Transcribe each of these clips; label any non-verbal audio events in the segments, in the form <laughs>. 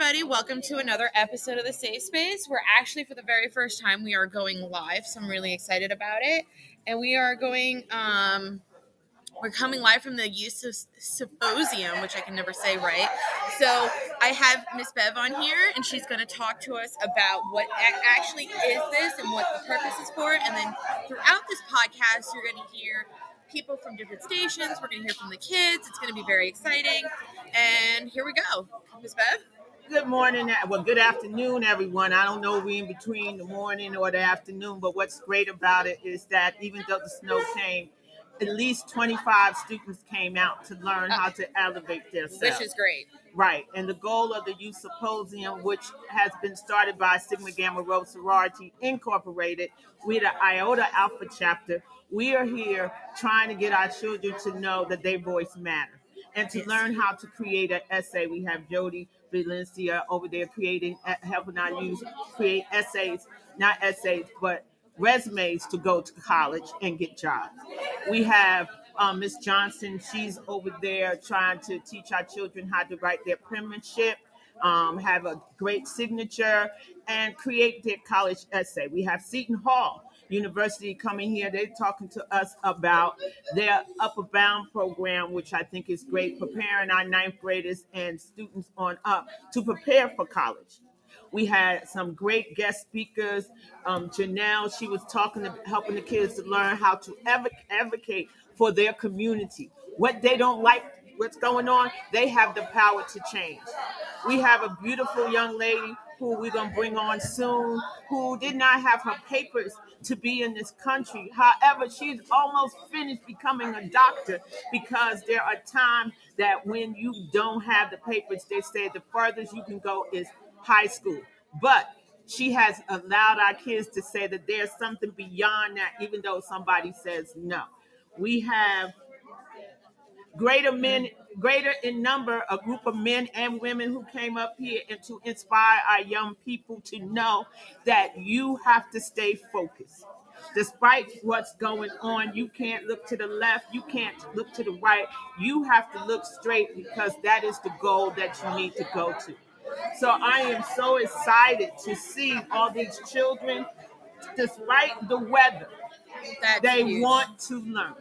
everybody. Welcome to another episode of the Safe Space. We're actually, for the very first time, we are going live, so I'm really excited about it. And we are going, um, we're coming live from the Youth Symposium, which I can never say right. So I have Miss Bev on here, and she's going to talk to us about what actually is this and what the purpose is for. And then throughout this podcast, you're going to hear people from different stations. We're going to hear from the kids. It's going to be very exciting. And here we go. Ms. Bev? Good morning. Uh, well, good afternoon, everyone. I don't know we in between the morning or the afternoon, but what's great about it is that even though the snow came, at least 25 students came out to learn how to elevate themselves. Which is great. Right. And the goal of the Youth Symposium, which has been started by Sigma Gamma Rho Sorority Incorporated, we're the Iota Alpha chapter. We are here trying to get our children to know that their voice matters and to learn how to create an essay. We have Jody Valencia over there creating, helping our youth create essays, not essays, but resumes to go to college and get jobs. We have um, Miss Johnson. She's over there trying to teach our children how to write their penmanship, um, have a great signature, and create their college essay. We have Seton Hall University coming here. They're talking to us about their Upward Bound program, which I think is great, preparing our ninth graders and students on up to prepare for college. We had some great guest speakers. Um, Janelle, she was talking to helping the kids to learn how to advocate for their community. What they don't like, what's going on, they have the power to change. We have a beautiful young lady who we're going to bring on soon, who did not have her papers to be in this country. However, she's almost finished becoming a doctor because there are times that when you don't have the papers, they say the furthest you can go is high school. But she has allowed our kids to say that there's something beyond that, even though somebody says no. We have greater men, greater in number, a group of men and women who came up here and to inspire our young people to know that you have to stay focused. Despite what's going on, you can't look to the left, you can't look to the right. You have to look straight because that is the goal that you need to go to. So I am so excited to see all these children, despite the weather, That's they huge. want to learn.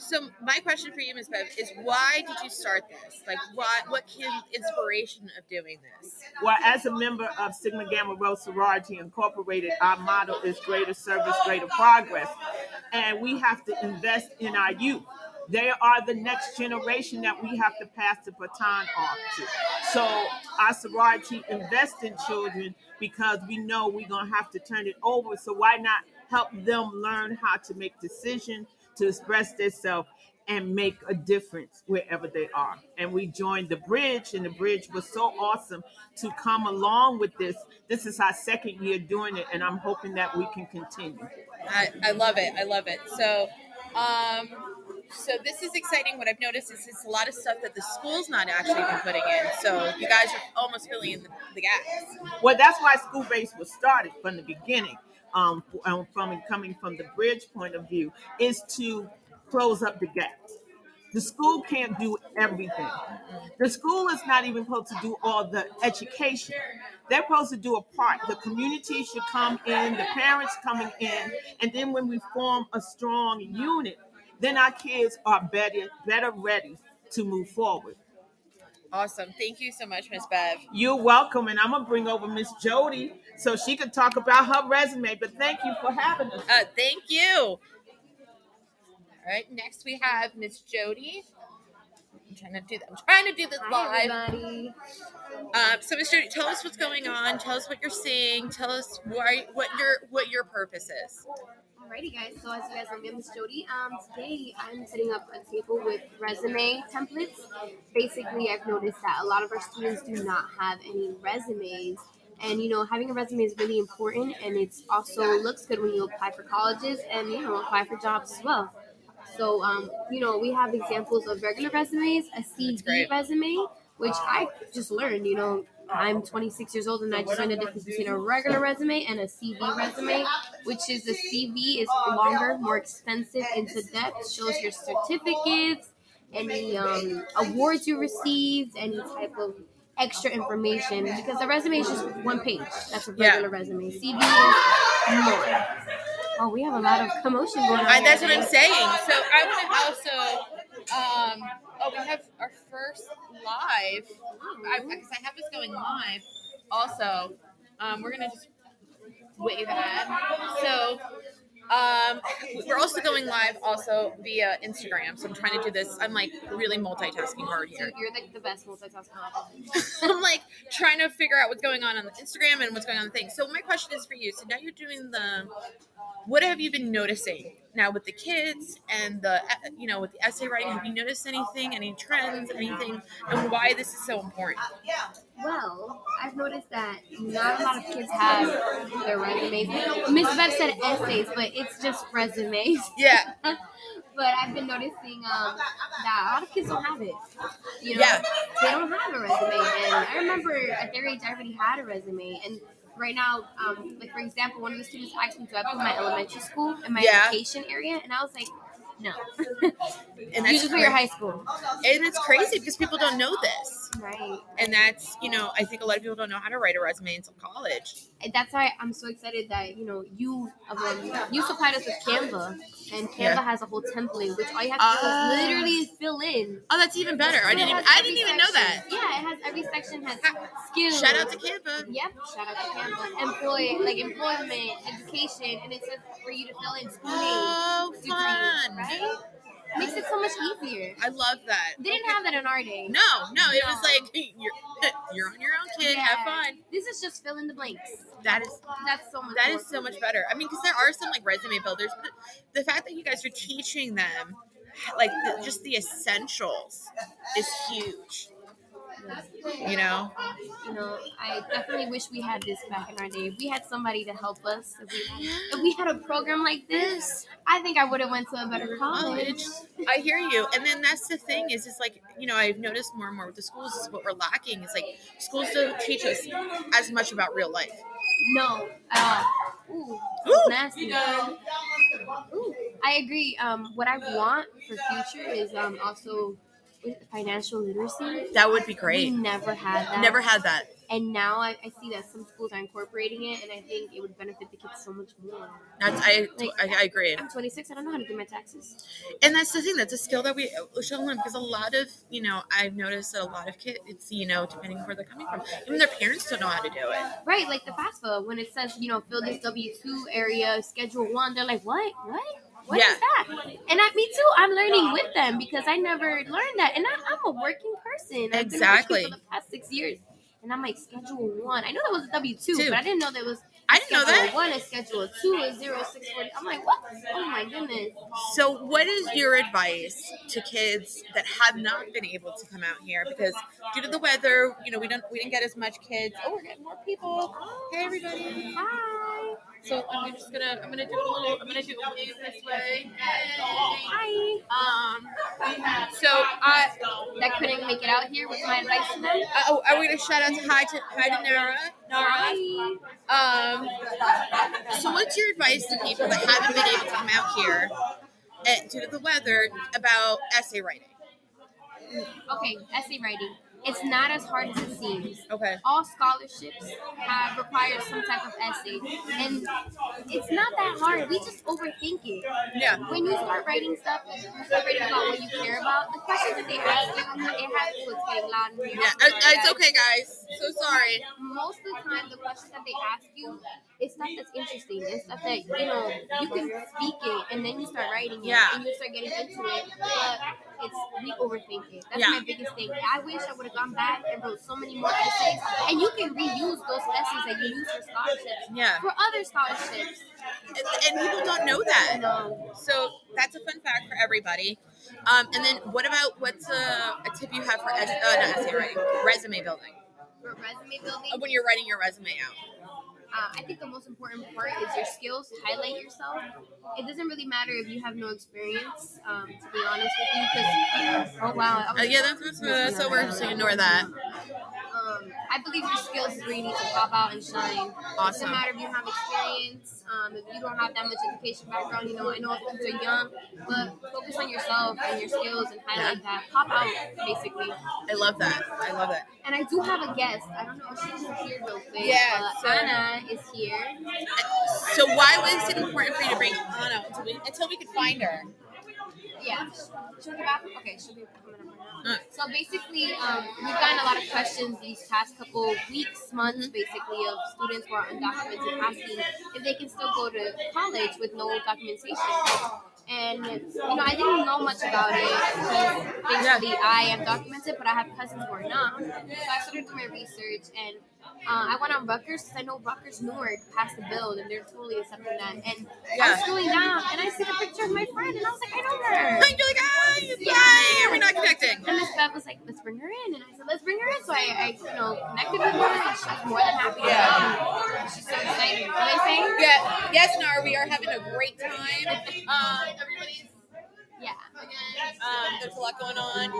So my question for you, Ms. Bev, is why did you start this? Like, what what came inspiration of doing this? Well, as a member of Sigma Gamma Rho Sorority Incorporated, our motto is greater service, greater progress, and we have to invest in our youth. They are the next generation that we have to pass the baton off to. So our sorority invests in children because we know we're gonna have to turn it over. So why not help them learn how to make decisions? To express themselves and make a difference wherever they are. And we joined the bridge, and the bridge was so awesome to come along with this. This is our second year doing it, and I'm hoping that we can continue. I, I love it. I love it. So, um, so this is exciting. What I've noticed is it's a lot of stuff that the school's not actually been putting in. So you guys are almost filling in the, the gaps. Well, that's why school base was started from the beginning um, um, from coming from the bridge point of view is to close up the gaps. The school can't do everything. The school is not even supposed to do all the education. They're supposed to do a part. The community should come in, the parents coming in, and then when we form a strong unit, then our kids are better, better ready to move forward. Awesome. Thank you so much, Miss Bev. You're welcome. And I'm going to bring over Miss Jody so she could talk about her resume. But thank you for having us. Uh, thank you. All right. Next, we have Miss Jody. I'm trying to do that. I'm trying to do this Hi, live. Everybody. Um, so, Miss Jody, tell us what's going on. Tell us what you're seeing. Tell us why, what your what your purpose is. Alrighty, guys. So as you guys know, I'm Miss Jody. Um, today I'm setting up a table with resume templates. Basically, I've noticed that a lot of our students do not have any resumes, and you know, having a resume is really important, and it's also looks good when you apply for colleges and you know apply for jobs as well. So, um, you know, we have examples of regular resumes, a CV resume, which I just learned. You know, I'm 26 years old and I just learned the difference between a regular resume and a CV resume, which is a CV is longer, more expensive, into depth, shows your certificates, any um, awards you received, any type of extra information because the resume is just one page. That's a Yeah. regular resume. CV is more. Oh, we have a lot of commotion going on. I, that's what I'm saying. So I want to also, um, oh, we have our first live. Because I, have this going live. Also, um, we're gonna just wave at. So. Um, we're also going live also via Instagram. So I'm trying to do this. I'm like really multitasking hard here. You're like the best multitasker. <laughs> I'm like trying to figure out what's going on on the Instagram and what's going on the thing. So my question is for you. So now you're doing the. What have you been noticing now with the kids and the you know with the essay writing? Have you noticed anything, any trends, anything, and why this is so important? Well, I've noticed that not a lot of kids have their resumes. Miss Bev said essays, but it's just resumes. Yeah, <laughs> but I've been noticing um, that a lot of kids don't have it. You know, Yeah. they don't have a resume. And I remember at their age, I already had a resume. And right now, um, like for example, one of the students asked me, "Do I put my elementary school in my Yeah. education area?" And I was like, "No, and <laughs> you just put your high school." and it's crazy because people don't know this, Right. and that's you know I think a lot of people don't know how to write a resume until college. And that's why I'm so excited that you know you um, you supplied us with Canva, and Canva Yeah. has a whole template which all you have to do Ah. is literally fill in. Oh, that's even better. I So didn't even, I didn't even know that. Yeah, it has every section has skills. Shout out to Canva. Yep, shout out to Canva. Employ like employment, education, and it says for you to fill in school Oh, fun! right? Makes it so much easier. I love that. They didn't have that in our day. No, no, it was like <laughs> you're <laughs> you're on your own, kid. Have fun. This is just fill in the blanks. That is That's so much. that is so much better. I mean, because there are some like resume builders, but the fact that you guys are teaching them like the, just the essentials is huge. You know, You know, I definitely wish we had this back in our day. If we had somebody to help us, if we had, if we had a program like this, I think I would have went to a better college. I hear you, and then that's the thing is, it's like you know I've noticed more and more with the schools is what we're lacking is like schools don't teach us as much about real life. No. Uh, ooh, Ooh. nasty. Ooh, I agree. Um, what I want for future is um also financial literacy. That would be We great. never had that. Never had that. And now I, I see that some schools are incorporating it, and I think it would benefit the kids so much more. That's I I, I agree. I'm 26. I don't know how to do my taxes. and that's the thing that's a skill that we should learn because a lot of you know i've noticed that a lot of kids it's you know depending on where they're coming from even their parents don't know how to do it Right, like the FAFSA, when it says, you know, fill this W two area, schedule one, they're like, what? What? What is Yeah. that? And I, me too. I'm learning with them because I never learned that, and I, I'm a working person. I've Exactly. for the past six years, and I'm like schedule one. I know that was a W Two. but I didn't know that was. I didn't know that One is scheduled two is zero six forty. I'm like, what? Oh my goodness. so what is your advice to kids that have not been able to come out here because due to the weather you know we don't we didn't get as much kids oh we're getting more people hey everybody Hi. so i'm just gonna i'm gonna do a little i'm gonna do a wave this way Hi. um so i That couldn't make it out here. What's my advice to them? oh are we gonna shout out to hi to hi to nara. Um, so what's your advice to people that haven't been able to come out here eh, due to the weather about essay writing? Okay, essay writing. It's not as hard as it seems. Okay. all scholarships have required some type of essay, and it's not that hard. We just overthink it. Yeah. When you start writing stuff, you start writing about what you care about. The questions that they ask you, it has to. Getting loud. Yeah. It's okay, guys. So sorry. Most of the time, the questions that they ask you it's stuff that's interesting. It's stuff that you know you can speak it, and then you start writing it, Yeah. and you start getting into it. But it's we overthink it. That's Yeah. my biggest thing. I wish I would have gone back and wrote so many more essays, and you can reuse those essays that you use for scholarships Yeah. for other scholarships. And, and people don't know that. No, So that's a fun fact for everybody. Um, and then what about what's a, a tip you have for es- uh, not essay writing, resume building? for resume building. Uh, When you're writing your resume out. Uh, I think the most important part is your skills. Highlight yourself. It doesn't really matter if you have no experience. Um, to be honest with you, because oh wow, Uh, yeah, that's, that's, that's so we're just ignore that. Um, I believe your skills is where you need to pop out and shine. It Awesome. doesn't matter if you have experience, um, if you don't have that much education background. You know, I know kids are young, but focus on yourself and your skills and highlight that. Pop out, basically. I love that. I love it. And I do have a guest. I don't know if she's here real quick. Yeah, but so- Anna is here. So why was it important for you to bring Anna until we until we could find her? Yeah. She'll be back. Okay, she'll be coming up right now. So basically, um, we've gotten a lot of questions these past couple weeks, months, Mm-hmm. basically, of students who are undocumented asking if they can still go to college with no documentation. And you know, I didn't know much about it because basically I am documented, but I have cousins who are not. So I started doing my research, and uh, I went on Rutgers because I know Rutgers Newark passed the bill, and they're totally accepting that. And I was scrolling down, and I see the picture of my friend, and I was like, I don't know her. And you're like, ah, yay, are we not connecting? And Miss Bev was like, let's bring her in. And I said, let's bring her in. So I, I you know, connected with her and she was more than happy to come. She's so excited. What are they saying? Yeah, yes, Nar, we are having a great time. <laughs> Um, everybody's Yeah. um, there's a lot going on.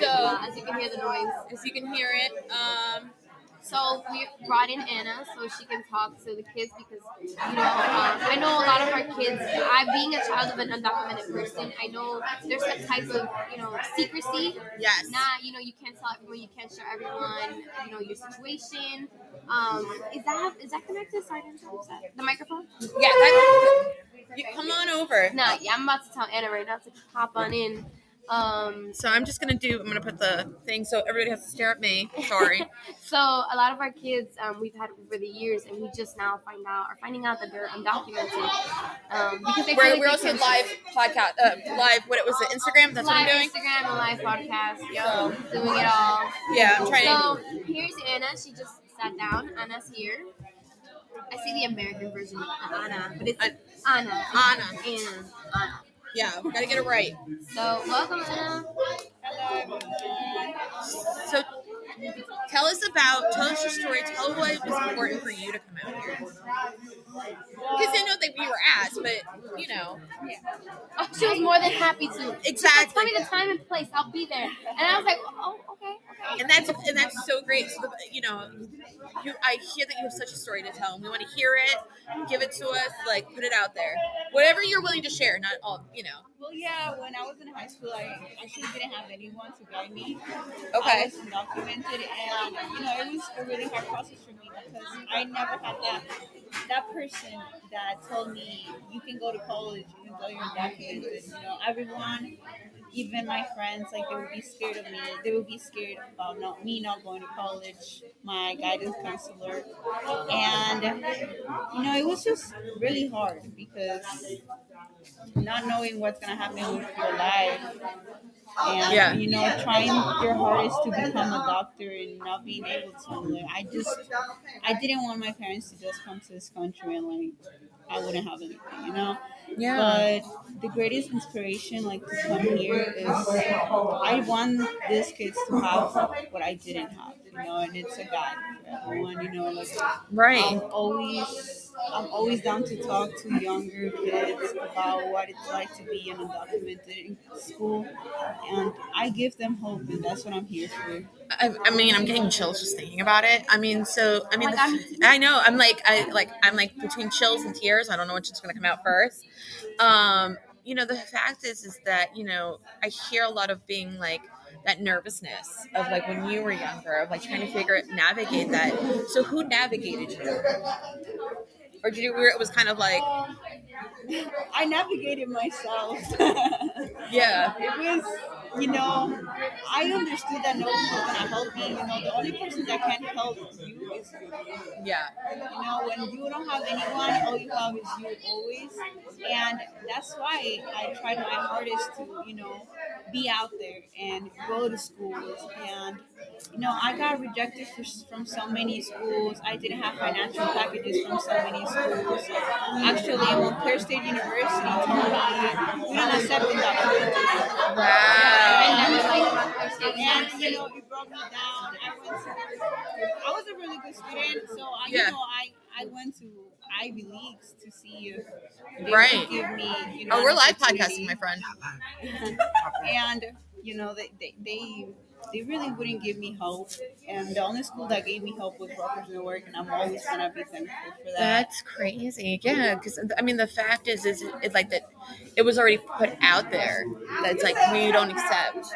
So as you can hear the noise. as you can hear it, um, So we brought in Anna so she can talk to the kids because, you know, um, I know a lot of our kids, I being a child of an undocumented person, I know there's a type of, you know, secrecy. Yes, not you know you can't tell everyone you can't show everyone you know your situation. Um is that is that connected? Sorry that. The microphone? Yeah. That, you, come on over. no yeah i'm about to tell anna right now to hop on in um So I'm just gonna do. I'm gonna put the thing so everybody has to stare at me. Sorry. <laughs> so a lot of our kids um, we've had over the years and we just now find out are finding out that they're undocumented um because they we're, like we're also live podcast. Uh, live. What it was? The Instagram. That's what live I'm doing. instagram and live podcast yo doing it all Yeah, I'm trying. So here's Anna. She just sat down. Anna's here. I see the American version of Anna, but it's An- Anna. Anna. Anna. Anna. Yeah, we gotta get it right. So welcome, Anna. So tell us about. Tell us your story. Tell why it was important for you to come out here. Because I know that we were asked, but you know, Oh, she was more than happy to. Exactly. Tell me the time and place. I'll be there. And I was like, oh, okay, okay. and that's and that's so great. So the, you know, you I hear that you have such a story to tell, and we want to hear it. Give it to us, like put it out there. Whatever you're willing to share, not all. You know. Well, yeah, when I was in high school, I actually didn't have anyone to guide me. Okay. I was undocumented, and you know, it was a really hard process for me because I never had that that person that told me you can go to college even though you're undocumented. You know, everyone, even my friends, like they would be scared of me. They would be scared about not me not going to college. My guidance counselor, and you know, it was just really hard because not knowing what's gonna happen with your life and Yeah. you know trying your hardest to become a doctor and not being able to like, i just i didn't want my parents to just come to this country and like i wouldn't have anything you know? Yeah. But the greatest inspiration like to come here is i want these kids to have what i didn't have you know and it's a for everyone you know like Right. I'm always I'm always down to talk to younger kids about what it's like to be an undocumented in school, and I give them hope, and that's what I'm here for. I, I mean, I'm getting chills just thinking about it. I mean, so I mean, Oh the- I know. I'm like, I like, I'm like between chills and tears. I don't know which is going to come out first. Um, you know, the fact is, is that you know, I hear a lot of being like that nervousness of like when you were younger, of like trying to figure it, navigate that. So who navigated you? Or did you? Where it was kind of like, I navigated myself. yeah, <laughs> it was, you know, I understood that no one was gonna help me. You know, the only person that can help you is you. yeah, You know, when you don't have anyone, all you have is you always. And that's why I tried my hardest to, you know, be out there and go to schools. And, you know, I got rejected for, from so many schools. I didn't have financial packages from so many schools. Actually, Montclair State University told me, we don't accept undocumented. I wow, never liked Rutgers State And you know, it brought me down. I went to. I was a really good student, so uh, I, Yeah. you know, I I went to Ivy Leagues to see if they Right. give me. You oh, know, oh, we're live podcasting, my friend. <laughs> and you know, they they. they they really wouldn't give me hope, and the only school that gave me hope was Rutgers Newark, and I'm always gonna be thankful for that. That's crazy. Yeah, because I mean, the fact is, is it's like that. it was already put out there that's like we don't accept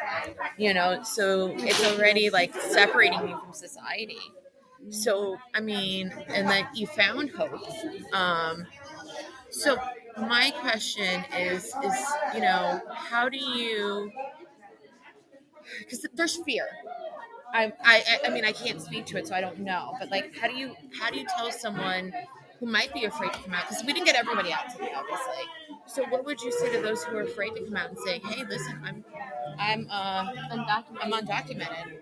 you know so it's already like separating you from society so i mean and then you found hope um so my question is is you know how do you because there's fear. I, I I mean I can't speak to it so I don't know but like how do you how do you tell someone who might be afraid to come out? Because we didn't get everybody out today obviously. So what would you say to those who are afraid to come out and say hey listen I'm I'm uh Undocumented. I'm undocumented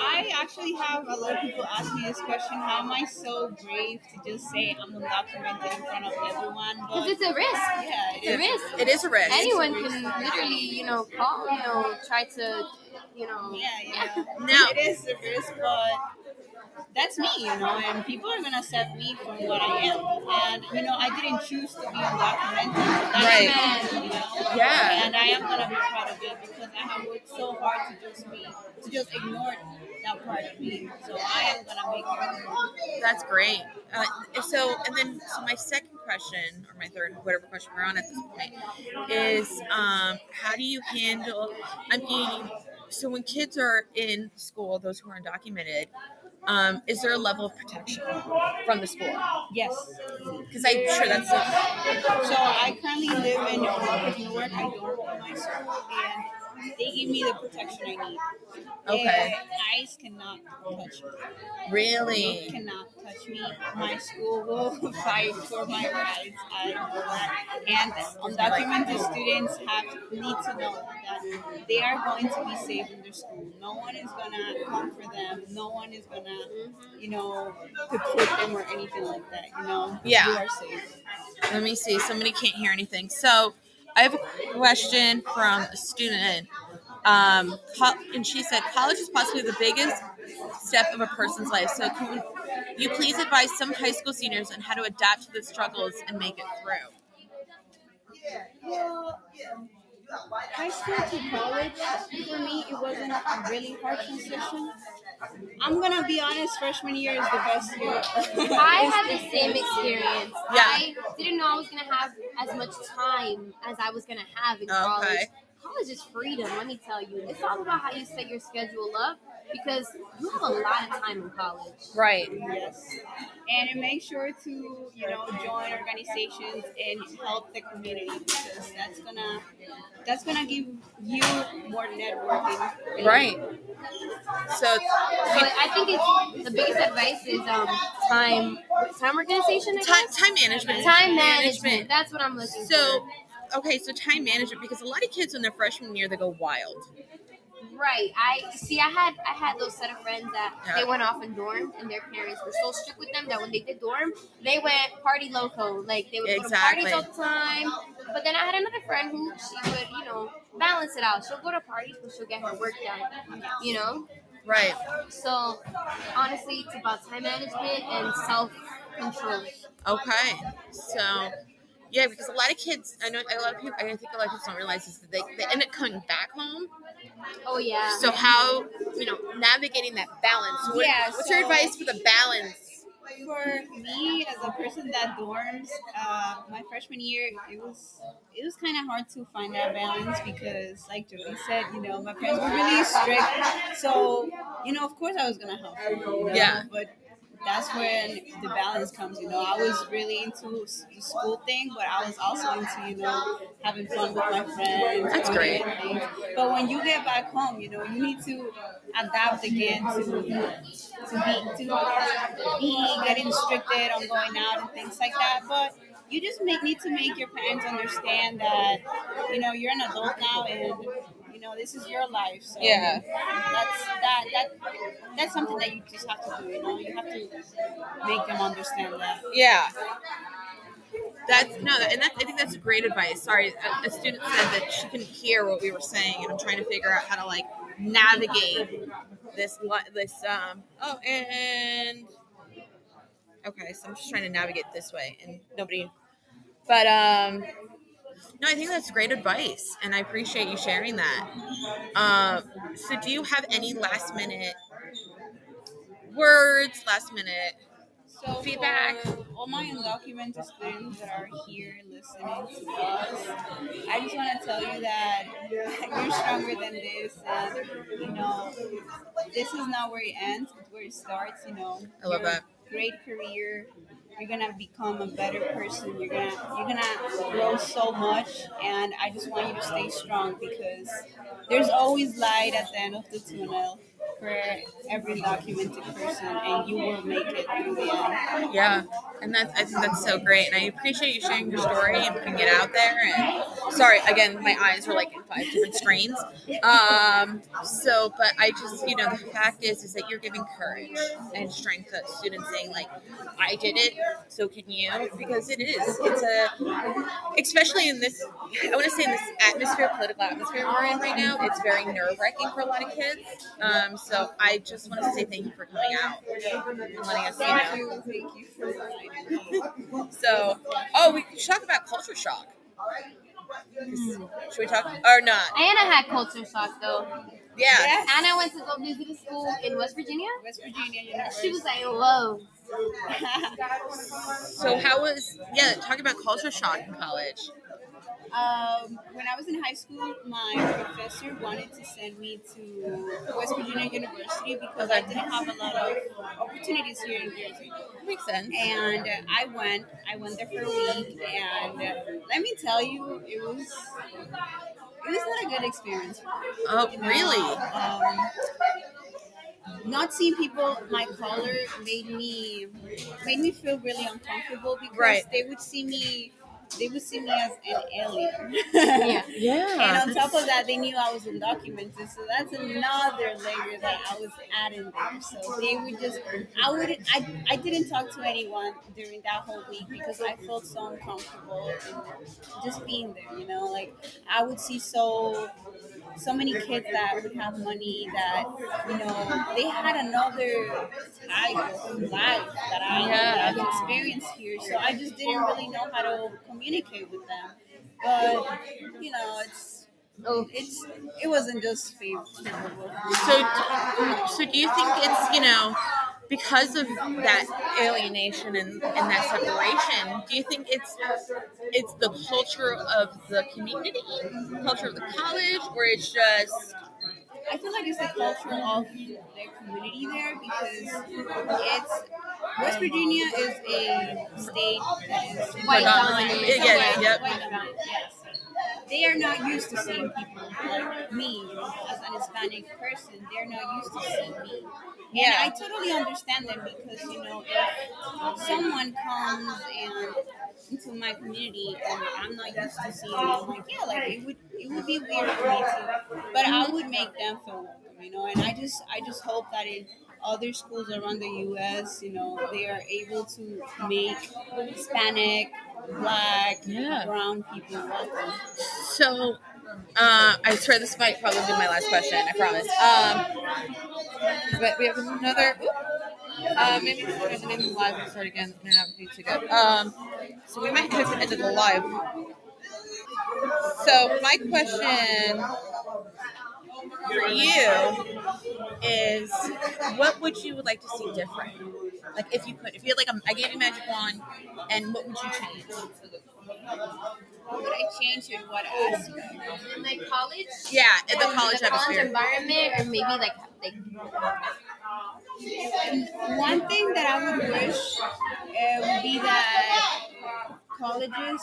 I actually have a lot of people ask me this question: How am I so brave to just say I'm undocumented in front of everyone? Because it's a risk. yeah, it It's a risk. it is a risk Anyone can literally, you know, call, you know, try to, you know. Yeah, yeah. Now- it is a risk, but that's me, you know, and people are gonna accept me for what I am. And you know, I didn't choose to be undocumented. That's Right. you know? Yeah. And I am gonna be proud of it because I have worked so hard to just be to just ignore that part of me. So I am gonna make it. That's great. Uh, so, and then, so my second question, or my third, whatever question we're on at this point, is um, how do you handle? I mean, so when kids are in school, those who are undocumented, um, is there a level of protection from the school? Yes. Because I'm sure that's a, So I currently live in New York. I dorm my school, and they give me the protection I need. Okay. ICE cannot touch me. really Cannot touch me. My school will <laughs> fight for my rights. I know that. And undocumented students have need to know that they are going to be safe in their school. No one is gonna come for them. No one is gonna, mm-hmm. you know, deport them or anything like that. You know. Yeah. You are safe. Let me see. Somebody can't hear anything. So I have a question from a student. Um, and she said, college is possibly the biggest step of a person's life. So can you please advise some high school seniors on how to adapt to the struggles and make it through? High school to college for me it wasn't a really hard transition. I'm gonna be honest, freshman year is the best year. <laughs> I had the same experience. Yeah. I didn't know I was gonna have as much time as I was gonna have in college. Okay. College is freedom, let me tell you. It's all about how you set your schedule up because you have a lot of time in college. Right. Yes. And make sure to, you know, join organizations and help the community because that's gonna that's gonna give you more networking. Right. So So I think it's the biggest advice is um time time organization. Time time management. Time management. That's what I'm looking So for. okay, so time management because a lot of kids in their freshman year they go wild. Right. I see. I had I had those set of friends that Yeah. they went off in dorm, and their parents were so strict with them that when they did dorm, they went party loco. Like they would go to Exactly. parties all the time. But then I had another friend who she would, you know, balance it out. She'll go to parties, but she'll get her work done. You know. Right. So honestly, it's about time management and self control. Okay. So, yeah, because a lot of kids, I know a lot of people, I think a lot of people don't realize is that they, they end up coming back home. Oh yeah. So, how, you know, navigating that balance? What, Yeah, what's your advice for the balance? For me, as a person that dorms, uh, my freshman year, it was it was kind of hard to find that balance because, like Jody said, you know, my parents were really strict. So, you know, of course, I was gonna help. them, you know, Yeah. But that's when the balance comes. You know, I was really into the school thing, but I was also into you know having fun with my friends. That's great. things. But when you get back home, you know, you need to adapt again to to be to be getting restricted on going out and things like that. But you just make need to make your parents understand that you know you're an adult now and know this is your life. So Yeah. that's that that that's something that you just have to do. You know, you have to make them understand that. Yeah. That's no, and that, I think that's great advice. Sorry, a, a student said that she couldn't hear what we were saying, and I'm trying to figure out how to like navigate this this um. Oh, and okay, so I'm just trying to navigate this way, and nobody. But um, no, I think that's great advice, and I appreciate you sharing that. Um, so do you have any last minute words? Last minute. So feedback? all my undocumented students that are here listening to us, I just want to tell you that <laughs> you're stronger than this, and you know this is not where it ends; it's where it starts. You know, I love that. Great career. You're gonna become a better person. You're gonna you're gonna grow so much, and I just want you to stay strong because there's always light at the end of the tunnel for every documented person, and you will make it through the end. Yeah, and that's I think that's so great, and I appreciate you sharing your story and putting it out there. And sorry, again, my eyes were like in five different screens. Um, so, but I just, you know, the fact is, is that you're giving courage and strength to students, saying like, I did it, so can you? Because it is, it's a, especially in this, I want to say in this atmosphere, political atmosphere we're in right now, it's very nerve wracking for a lot of kids. Um, so I just want to say thank you for coming out and letting us, you know. Thank you, thank you for inviting me. So, oh, we should talk about culture shock. Should we talk or not? Anna had culture shock though. Yeah. Yes. Anna went to go visit a school in West Virginia. West Virginia She was like, "Whoa." So how was yeah? Talk about culture shock in college. Um, when I was in high school, my professor wanted to send me to West Virginia University because I didn't have a lot of opportunities here in Jersey. Makes sense. And uh, I went. I went there for a week, and uh, let me tell you, it was it was not a good experience. Oh, you know, really? Um, not seeing people my color made me made me feel really uncomfortable because Right. they would see me they would see me as an alien. Yeah. <laughs> Yeah. And on top of that, they knew I was undocumented, so that's another layer that I was adding there. So they would just, I wouldn't, I, I didn't talk to anyone during that whole week because I felt so uncomfortable just being there. You know, like I would see so, so many kids that would have money that you know they had another type of life that I, Yeah. I've experienced here. So I just didn't really know how to communicate with them. But you know, it's Oh, it's it wasn't just favorable. So, so do you think it's you know because of that alienation and, and that separation? Do you think it's it's the culture of the community, culture of the college, or it's just I feel like it's the culture of their community there because it's West Virginia is a state that is White dominant. yeah, white dominant, yes. They are not used to seeing people like me as an Hispanic person. They're not used to seeing me. And Yeah. I totally understand them because you know if someone comes and into my community and I'm not used to seeing them, I'm like yeah, like it would it would be weird for me too. But I would make them feel welcome, you know. And I just I just hope that in other schools around the U.S., you know, they are able to make Hispanic, Black, Yeah. brown people welcome. so? Uh, I swear this might probably be my last question. I promise. Um, but we have another. oop. Uh, maybe going to name the live and start again. They're not too good. Um, so we might have to end the live. So my question for you is, what would you like to see different? Like if you could, if you had like a, I gave you a magic wand, and what would you change? What would I change in what aspect? in like college. Yeah, in the college the college environment, or maybe like like One thing that I would wish uh, would be that colleges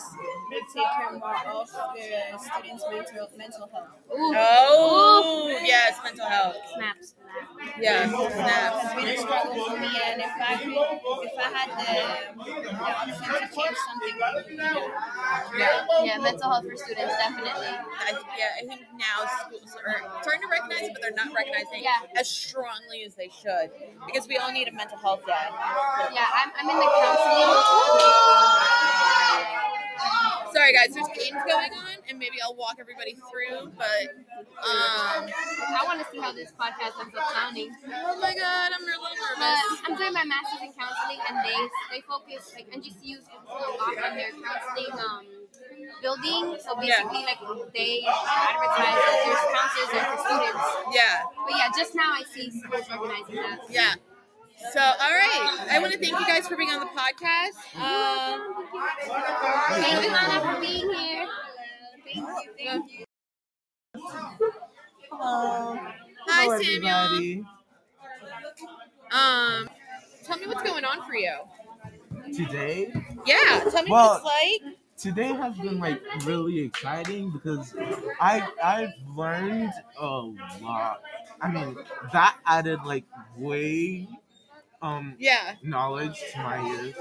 would take care more of the students' mental mental health. ooh, Oh, yes, mental health. snaps. Yeah, It's snaps. been a struggle for me, and if I if I had the, the option to change something, it would be that. Yeah. Yeah, mental health for students definitely. I, yeah, I think now schools are starting to recognize it, but they're not recognizing Yeah. as strongly as they should because we all need a mental health day. Yeah, I'm, I'm in the counseling. Sorry, guys, there's games going on, and maybe I'll walk everybody through. But um, I want to see how this podcast ends up sounding. oh my god, I'm a little But nervous. I'm doing my master's in counseling, and they they focus like NJCU focuses a lot on their counseling um, building. So basically, like they advertise that there's counselors there for students. Yeah, But yeah, just now I see schools organizing that. yeah. So, all right. I want to thank you guys for being on the podcast. Um, Thank you, Hannah, for being here. Thank you. Hello. Hi, Hello, Samuel. um, tell me what's going on for you. Today, Yeah, tell me Well- what it's like. today has been like really exciting because I I've learned a lot. I mean, that added like way um Yeah, knowledge to my ears.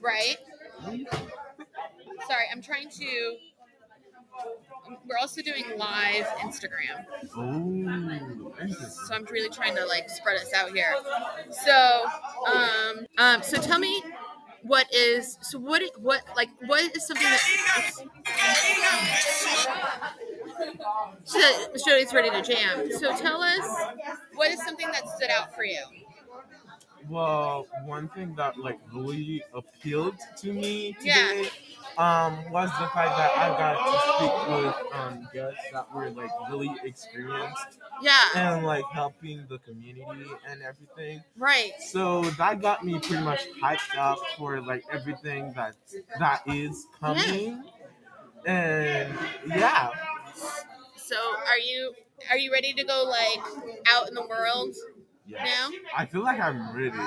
right. Sorry, I'm trying to. We're also doing live Instagram, Oh, interesting. so I'm really trying to like spread us out here. So, um, um, so tell me, what is so what what like what is something that so Jody's ready to jam. So tell us what is something that stood out for you. Well, one thing that like really appealed to me Yeah. today um was the fact that I got to speak with um guests that were like really experienced Yeah, and like helping the community and everything. right. So that got me pretty much hyped up for like everything that that is coming. And yeah, So are you are you ready to go like out in the world yeah. now? I feel like I'm ready. <laughs>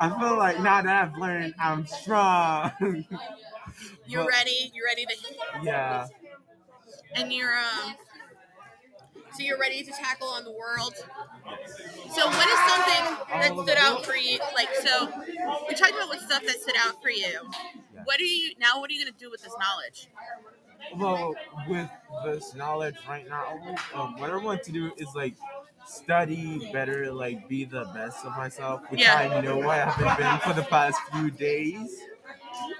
I feel like now that I've learned I'm strong. <laughs> You're But- ready. You're ready to Yeah. and you're um so you're ready to tackle on the world so what is something that stood out for you like so we talked about what stuff that stood out for you what are you now what are you going to do with this knowledge Well, with this knowledge right now, um, what I want to do is like study better, like be the best of myself, which Yeah. I know I haven't been for the past few days.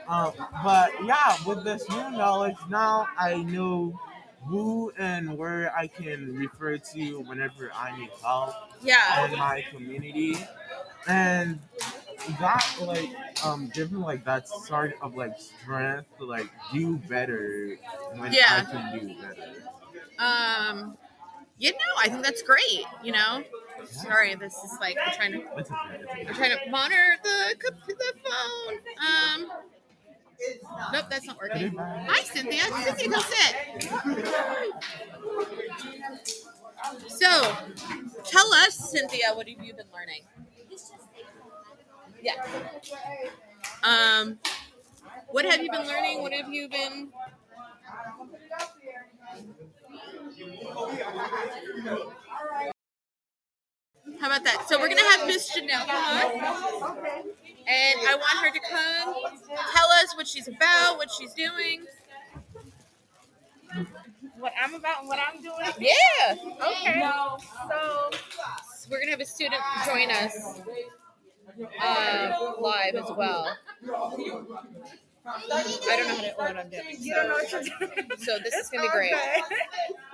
Um, but yeah, with this new knowledge now, I know who and where I can refer to whenever I need help yeah in my community, and that like um give me like that sort of like strength to like do better when Yeah. I can do better. um you know i think that's great you know? Sorry this is like i'm trying to It's okay. I'm trying to monitor the the phone. Um nope that's not working. Hi cynthia. Cynthia go sit. So tell us cynthia what have you been learning? Yeah. Um what have you been learning? What have you been how about that so we're gonna have miss janelle come on and i want her to come tell us what she's about what she's doing What I'm about and what I'm doing. yeah Okay. So So we're gonna have a student join us uh, live as well. I don't know how to, what I'm doing. you don't know what you're doing. so this is gonna be great.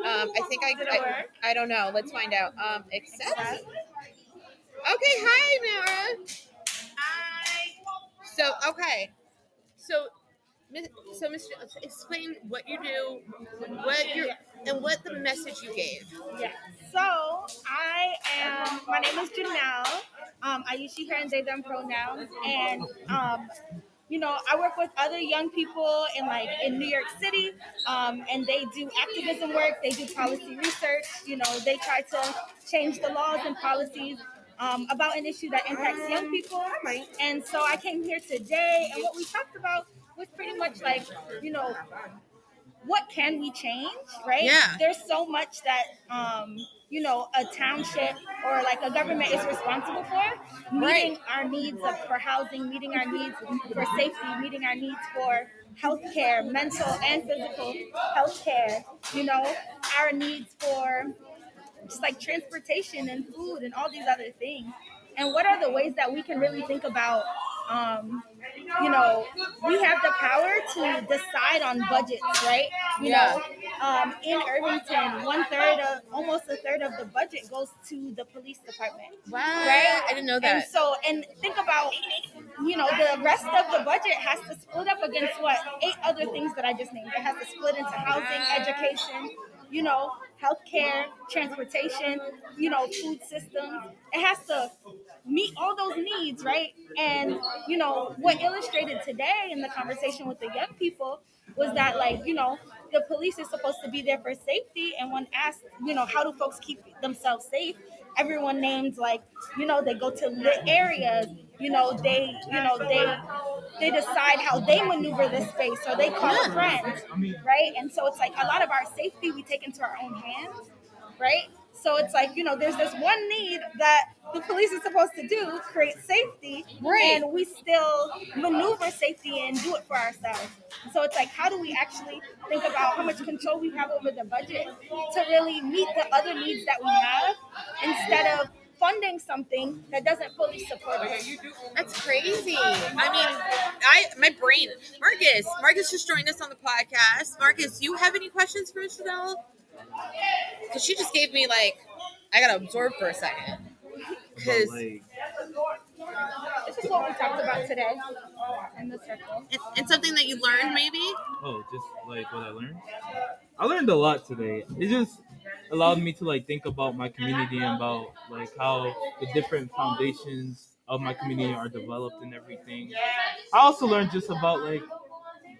Um, I think I, I. I don't know. Let's find out. Um, accept. Okay, hi, Mara. Hi. So okay, so so Mr. Explain what you do, what you and what the message you gave. Yeah. So I am. My name is Janelle. Um, I use she, her, and they, them pronouns, and um, you know, I work with other young people in like in New York City, um, and they do activism work. They do policy research. You know, they try to change the laws and policies. Um, about an issue that impacts young people. And so I came here today, and what we talked about was pretty much like, you know, what can we change, right? Yeah. There's so much that um, you know, a township or like a government is responsible for, meeting our needs of, for housing, meeting our needs for safety, meeting our needs for healthcare, mental and physical healthcare, you know, our needs for just like transportation and food and all these other things. And what are the ways that we can really think about um, you know, we have the power to decide on budgets, right? You Yeah. know, um, in Irvington, one third of, almost a third of the budget goes to the police department. Wow, Right? I didn't know that. And so, and think about, you know, the rest of the budget has to split up against what eight other things that I just named. It has to split into housing, education, you know, healthcare, transportation, you know, food systems. It has to meet all those needs, right? And you know, what illustrated today in the conversation with the young people was that like, you know, the police is supposed to be there for safety and when asked, you know, how do folks keep themselves safe? Everyone names like, you know, they go to lit areas, you know, they, you know, they they decide how they maneuver the space or they call friends, right? And so it's like a lot of our safety we take into our own hands, right? So it's like, you know, there's this one need that the police is supposed to do, create safety, Right. and we still maneuver safety and do it for ourselves. So it's like, how do we actually think about how much control we have over the budget to really meet the other needs that we have instead of funding something that doesn't fully support us? That's crazy. I mean, I my brain. Marcus, Marcus just joined us on the podcast. Marcus, do you have any questions for Chanel? Because she just gave me like, I gotta absorb for a second. Because like, This is what we talked about today in the circle. it's, it's something that you learned, maybe. oh, just like what I learned. I learned a lot today. It just allowed me to like think about my community and about like how the different foundations of my community are developed and everything. I also learned just about like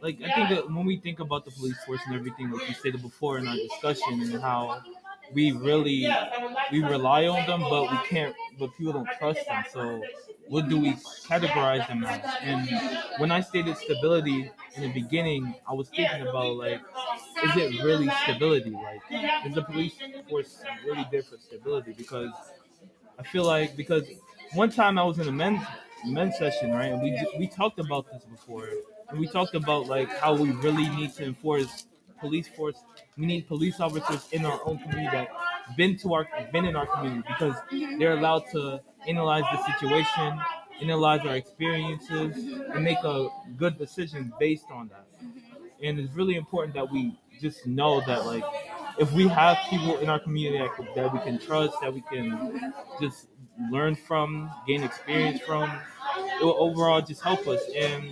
like I think that when we think about the police force and everything, like you stated before in our discussion, and how we really we rely on them, but we can't, but people don't trust them. So what do we categorize them as? And when I stated stability in the beginning, I was thinking about like, is it really stability? Like, is the police force really there for stability? Because I feel like because one time I was in a men's men's session, right, and we we talked about this before, and we talked about like how we really need to enforce police force. We need police officers in our own community that been to our been in our community because they're allowed to analyze the situation, analyze our experiences, and make a good decision based on that. And it's really important that we just know that like if we have people in our community that, that we can trust, that we can just learn from, gain experience from, it will overall just help us. And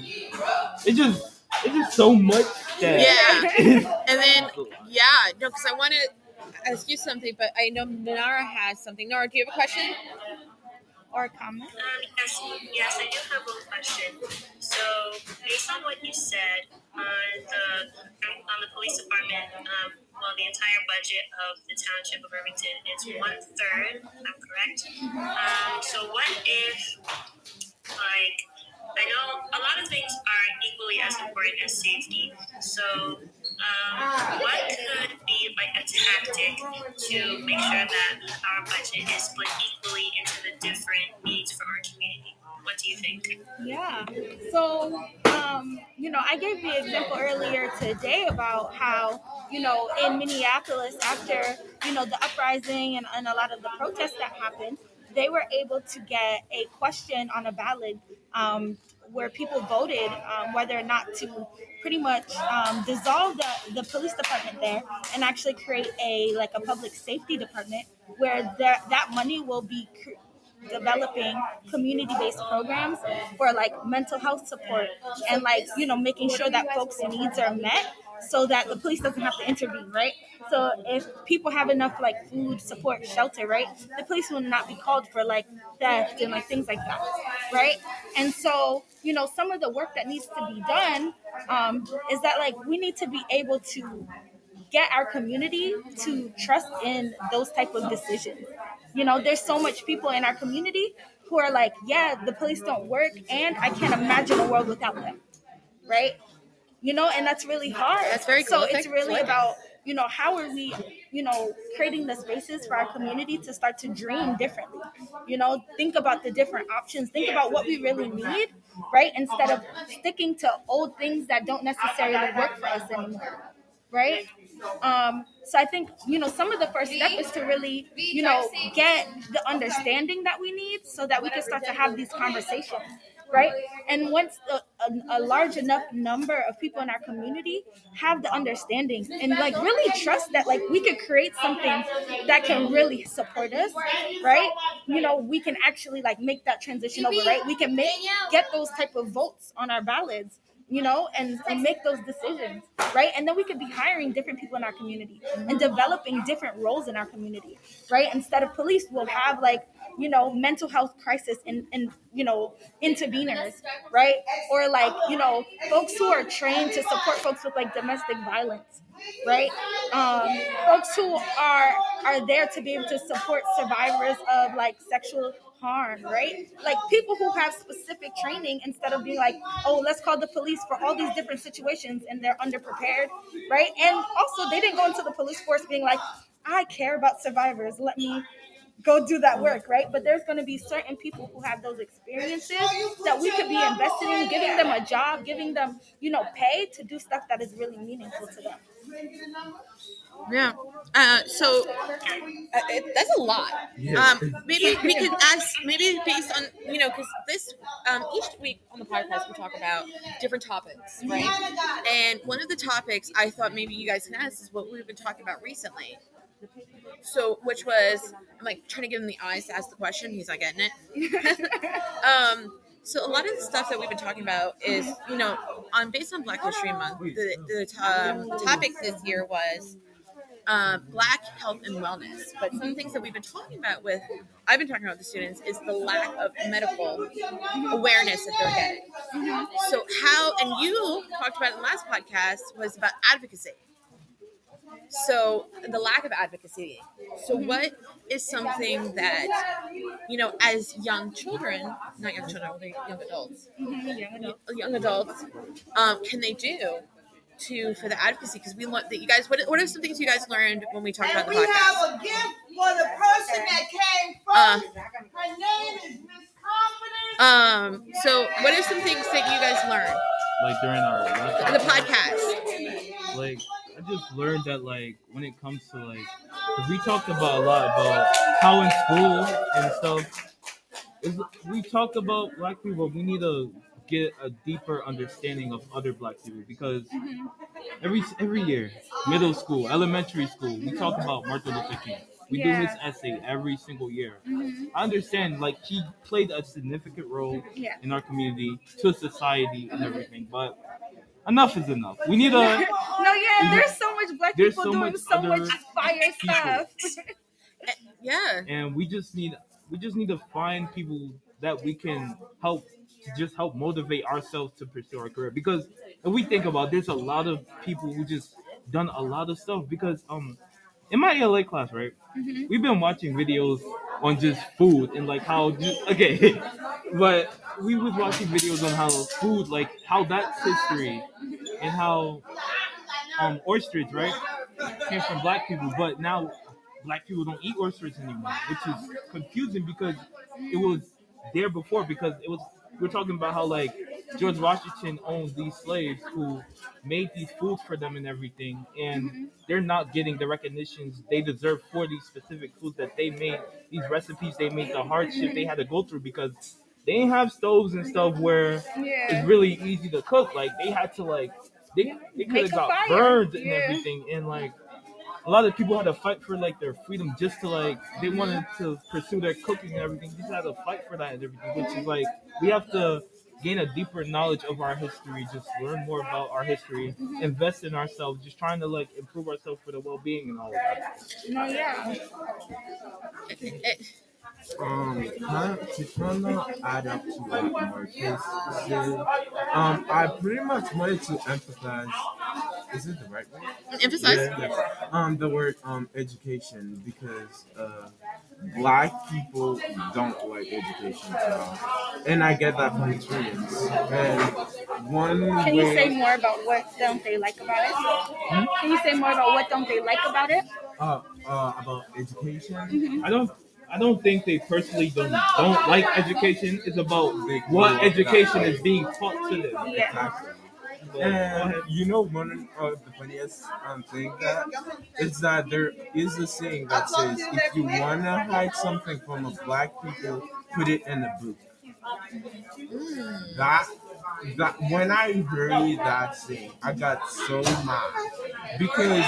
it just it's just so much that Yeah. <laughs> And then, yeah, no, because I want to ask you something, but I know Nara has something. Nara, do you have a question? Or a comment. Um, yes, yes, I do have one question. So, based on what you said on the on the police department, um, well, the entire budget of the township of Irvington is one third. I'm correct. Um, so, what if, like, I know a lot of things are equally as important as safety. So, um, what could like a tactic to make sure that our budget is split equally into the different needs for our community? What do you think? Yeah. So, um, you know, I gave the example earlier today about how, you know, in Minneapolis, after, you know, the uprising and, and a lot of the protests that happened, they were able to get a question on a ballot um, where people voted um, whether or not to pretty much um, dissolve the, the police department there and actually create a like a public safety department where that that money will be cr- developing community-based programs for like mental health support and like you know making sure that folks needs are met so that the police doesn't have to intervene right? So if people have enough like food support shelter right the police will not be called for like theft and like things like that right? And so you know some of the work that needs to be done um, is that like we need to be able to get our community to trust in those type of decisions. You know there's so much people in our community who are like yeah the police don't work and i can't imagine a world without them right you know and that's really hard. That's very so it's really about you know how are we you know creating the spaces for our community to start to dream differently? You know think about the different options. Think about what we really need right instead of sticking to old things that don't necessarily work for us anymore right? Um so i think you know some of the first step is to really you know get the understanding that we need so that we can start to have these conversations right and once the, a, a large enough number of people in our community have the understanding and like really trust that like we could create something that can really support us right you know we can actually like make that transition over right we can make get those type of votes on our ballots you know, and, and make those decisions, right? And then we could be hiring different people in our community and developing different roles in our community, right? Instead of police, we'll have like, you know, mental health crisis and, and you know, interveners, right? Or like, you know, folks who are trained to support folks with like domestic violence, right? Um, folks who are are there to be able to support survivors of like sexual harm, right? Like people who have specific training instead of being like, oh, let's call the police for all these different situations and they're underprepared, right? And also, they didn't go into the police force being like, I care about survivors. Let me go do that work, right? But there's going to be certain people who have those experiences that we could be invested in, giving them a job, giving them, you know, pay to do stuff that is really meaningful to them. Yeah. Uh, so uh, it, that's a lot. Yeah. Um, maybe we could ask, maybe based on, you know, because this, um, each week on the podcast, we talk about different topics, right? And one of the topics I thought maybe you guys can ask is what we've been talking about recently. So, which was, I'm like trying to give him the eyes to ask the question. He's not getting it. <laughs> um, so a lot of the stuff that we've been talking about is, you know, on based on Black History Month, the, the um, topic this year was uh, Black health and wellness. But some things that we've been talking about with, I've been talking about with the students is the lack of medical awareness that they're getting. So how, and you talked about in the last podcast was about advocacy. So the lack of advocacy. So what is something that you know, as young children, not young children, they're young adults, young adults, um, can they do to for the advocacy? Because we learned that you guys. What, what are some things you guys learned when we talked And about we the podcast? We have a gift for the person that came Uh, first. Her name is Miss Confidence. Um. So, what are some things that you guys learned? Like during our last The podcast. like I just learned that like when it comes to like we talked about a lot about how in school and stuff is we talked about black people we need to get a deeper understanding of other black people because mm-hmm. every every year middle school elementary school we talk mm-hmm. about Martin Luther King. We do his essay every single year. Mm-hmm. I understand like he played a significant role Yeah. in our community to society and everything but enough is enough we need a No, yeah, there's so much black people so doing much so much fire people. stuff. <laughs> Yeah. and we just need we just need to find people that we can help to just help motivate ourselves to pursue our career because if we think about it, there's a lot of people who just done a lot of stuff because um in my ELA class right we've been watching videos on just food and like how just, okay <laughs> but we was watching videos on how food like how that's history and how um oysters right came from black people but now black people don't eat oysters anymore, which is confusing because it was there before. Because it was we're talking about how like George Washington owned these slaves who made these foods for them and everything, and they're not getting the recognitions they deserve for these specific foods that they made, these recipes they made, the hardship they had to go through because they didn't have stoves and stuff where Yeah. it's really easy to cook. Like they had to like they they could have got fire. burned and Yeah. everything, and like a lot of people had to fight for like their freedom just to like they mm-hmm. wanted to pursue their cooking and everything. Just had to fight for that and everything, which is like we have to gain a deeper knowledge of our history, just learn more about our history, mm-hmm. invest in ourselves, just trying to like improve ourselves for the well being and all of that. No, yeah. It- um, kind to kind of add up to what Marquez said, um, I pretty much wanted to emphasize. Is it the right word? emphasize. Yeah. Um, the word um education because uh, black people don't like education at all, and I get that from experience. And one Can way, you say more about what don't they like about it? Can you say more about what don't they like about it? uh, uh, about education. I don't. I don't think they personally don't don't like education. It's about what education is being taught to them. Exactly. And you know, one of the funniest um, thing that is that there is a saying that says, if you want to hide something from a black people, put it in a book. That that when I heard that thing, I got so mad because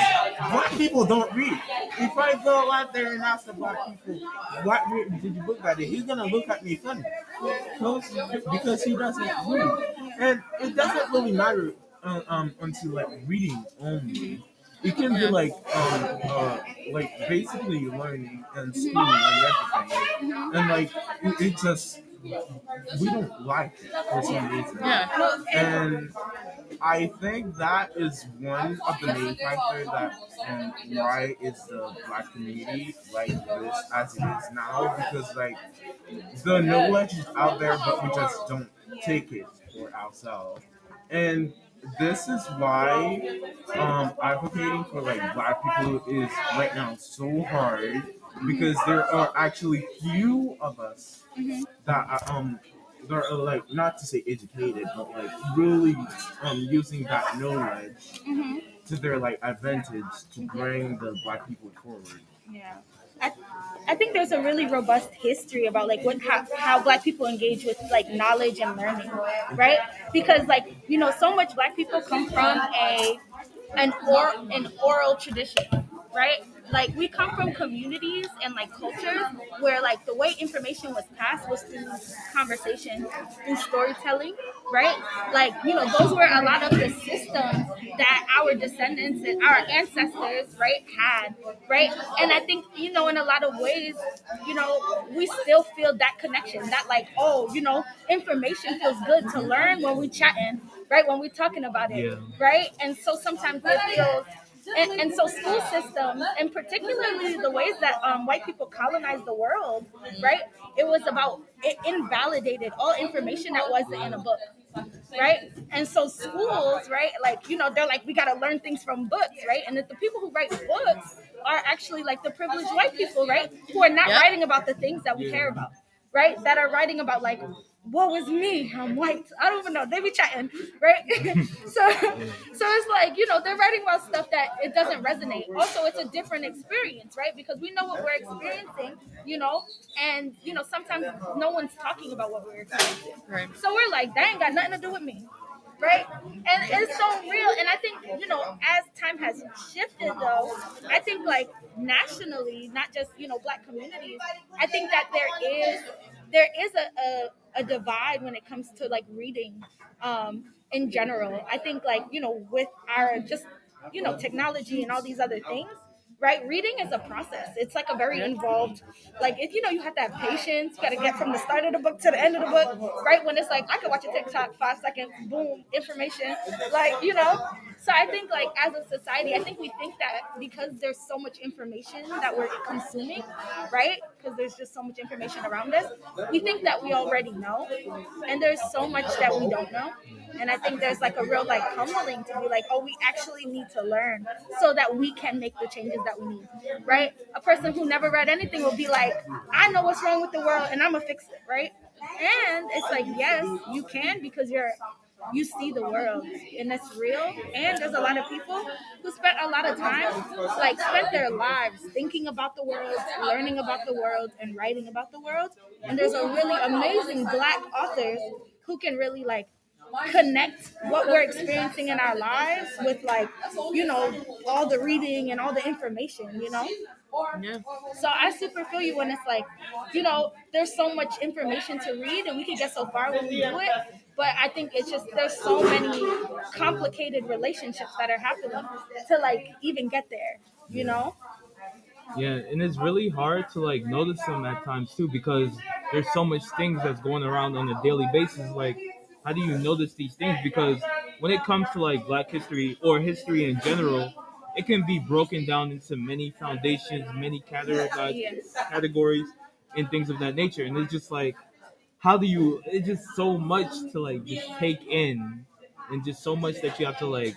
black people don't read. If I go out there and ask the black people, "What did you look at it?" He's gonna look at me funny because he doesn't read, and it doesn't really matter um, um until like reading only. It can be like um uh like basically learning and school and everything, and like it just we don't like it for some reason. Yeah. And I think that is one of the main factors that um, why is the black community like this as it is now because like the knowledge is out there but we just don't take it for ourselves. And this is why um advocating for like black people is right now so hard because there are actually few of us that are, um that are like not to say educated but like really um using that knowledge to their like advantage to bring the black people forward. Yeah. I, I think there's a really robust history about like what how, how black people engage with like knowledge and learning, right? Because like you know, so much black people come from a an or an oral tradition, right? Like we come from communities and like cultures where like the way information was passed was through conversation, through storytelling, right? Like you know, those were a lot of the systems that our descendants and our ancestors, right, had, right? And I think you know, in a lot of ways, you know, we still feel that connection. That like, oh, you know, information feels good to learn when we chatting, right? When we're talking about it, Yeah. right? And so sometimes it feels and, and so school systems and particularly the ways that um, white people colonized the world right? It was about it invalidated all information that wasn't in a book right? And so schools right like you know they're like we got to learn things from books right? And if the people who write books are actually like the privileged white people right? Who are not Yep. writing about the things that we care about right? That are writing about like woe is me? I'm white. I don't even know. They be chatting right? <laughs> So so it's like you know they're writing about stuff that it doesn't resonate. Also it's a different experience right? Because we know what we're experiencing you know? And you know sometimes no one's talking about what we're experiencing. Right. so we're like that ain't got nothing to do with me right? And it's so real. And i think you know as time has shifted though i think like nationally not just you know black communities i think that there is there is a, a, a divide when it comes to like reading um in general. I think like you know with our just you know technology and all these other things right reading is a process. It's like a very involved like if you know you have to have patience you got to get from the start of the book to the end of the book right when it's like i could watch a tiktok five seconds boom information like you know? So i think like as a society i think we think that because there's so much information that we're consuming right because there's just so much information around us we think that we already know and there's so much that we don't know and I think there's like a real like humbling to be like, oh, we actually need to learn so that we can make the changes that we need, right? A person who never read anything will be like, I know what's wrong with the world and I'm gonna fix it, right? And it's like, yes, you can because you're you see the world and it's real. And there's a lot of people who spent a lot of time, like spent their lives thinking about the world, learning about the world, and writing about the world. And there's a really amazing black authors who can really like connect what we're experiencing in our lives with like you know all the reading and all the information you know Yeah. so i super feel you when it's like you know there's so much information to read and we can get so far when we do it but i think it's just there's so many complicated relationships that are happening to like even get there you know Yeah, and it's really hard to like notice them at times too because there's so much things that's going around on a daily basis. Like, how do you notice these things? Because when it comes to like Black history or history in general, it can be broken down into many foundations, many categorized Yes. categories, and things of that nature. And it's just like, how do you? It's just so much to like just take in, and just so much that you have to like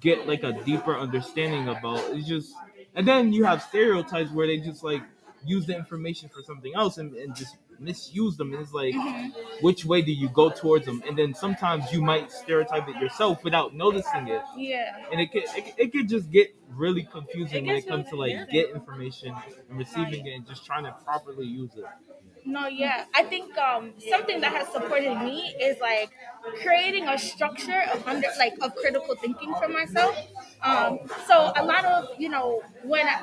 get like a deeper understanding about. It's just, and then you have stereotypes where they just like use the information for something else and, and just misuse them. And it's like, Mhm. which way do you go towards them? And then sometimes you might stereotype it yourself without noticing it. Yeah. And it could it, it could just get really confusing It when it comes to like get information and receiving it and just trying to properly use it. No, yeah. I think um, something that has supported me is like creating a structure of under like of critical thinking for myself. Um, so a lot of you know when I,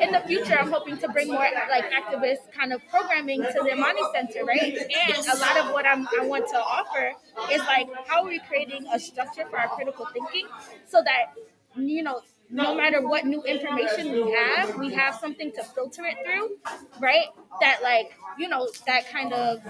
in the future I'm hoping to bring more like activist kind of programming to the Imani Center, right? And a lot of what I'm, I want to offer is like how are we creating a structure for our critical thinking so that you know no matter what new information we have, we have something to filter it through, right? That like, you know, that kind of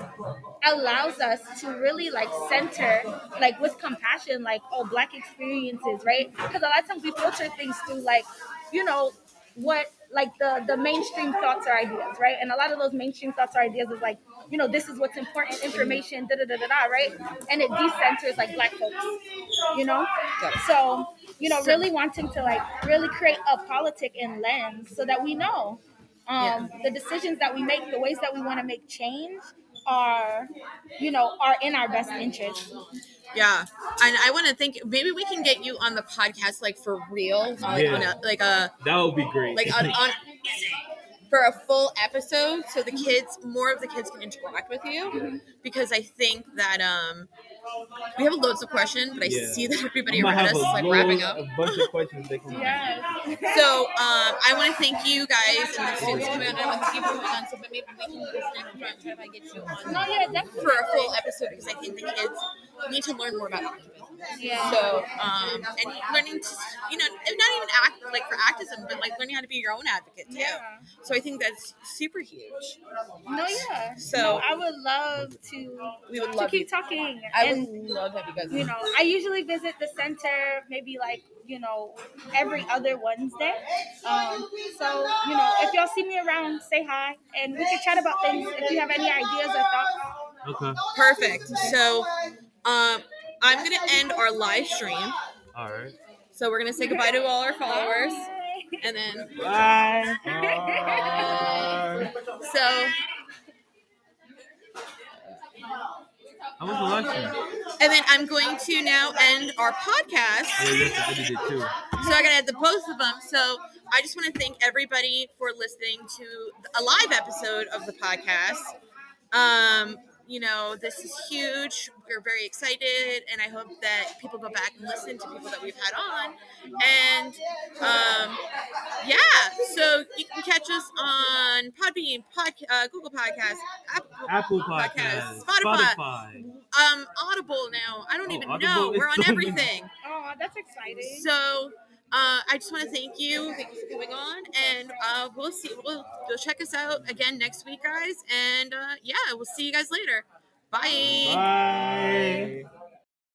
allows us to really like center, like with compassion, like, oh, black experiences, right? Because a lot of times we filter things through like, you know, what like the the mainstream thoughts or ideas, right? And a lot of those mainstream thoughts or ideas is like, you know, this is what's important information, da da da da da, right? And it decenters like black folks, you know. So you know, really wanting to like really create a politic and lens so that we know um, the decisions that we make, the ways that we want to make change are, you know, are in our best interest. Yeah, and I want to think maybe we can get you on the podcast like for real, like Yeah. on a, like a That would be great. like on, on for a full episode, so the kids more of the kids can interact with you because I think that um we have loads of questions, but I Yeah. see that everybody around us is like wrapping up. a bunch of questions they can Yes. So um, I want to thank you guys and the students coming on. I want to thank you for coming on. So, but maybe we can just next time try to get you on No, yeah, for a full episode because I think the kids need to learn more about activism. Yeah. So um, and learning to you know not even act like for activism, but like learning how to be your own advocate too. Yeah. So I think that's super huge. No, yeah. So- No, I would love to We would to love keep you. talking. I and would love to have you guys. you know, I usually visit the center maybe like, you know, every other Wednesday. Um, so, you know, if y'all see me around, say hi and we can chat about things if you have any ideas or thoughts. Okay. Perfect. So um, I'm gonna end our live stream. All right. So we're gonna say goodbye to all our followers, and then Bye. so How was the election? and then I'm going to now end our podcast. Yes, I did it too. So I gotta add the both of them. So I just want to thank everybody for listening to a live episode of the podcast. Um, you know, this is huge. We're very excited, and I hope that people go back and listen to people that we've had on. And um, yeah, so you can catch us on Podbean, pod, uh, Google Podcasts, Apple, Apple Podcast, Spotify, Spotify. um, Audible. Now I don't Oh, even Audible know. We're on so many. everything. Oh, that's exciting. So uh, I just want to thank you. Thank you for coming on, and uh, we'll see. We'll go check us out again next week, guys. And uh, yeah, we'll see you guys later. Bye. Bye.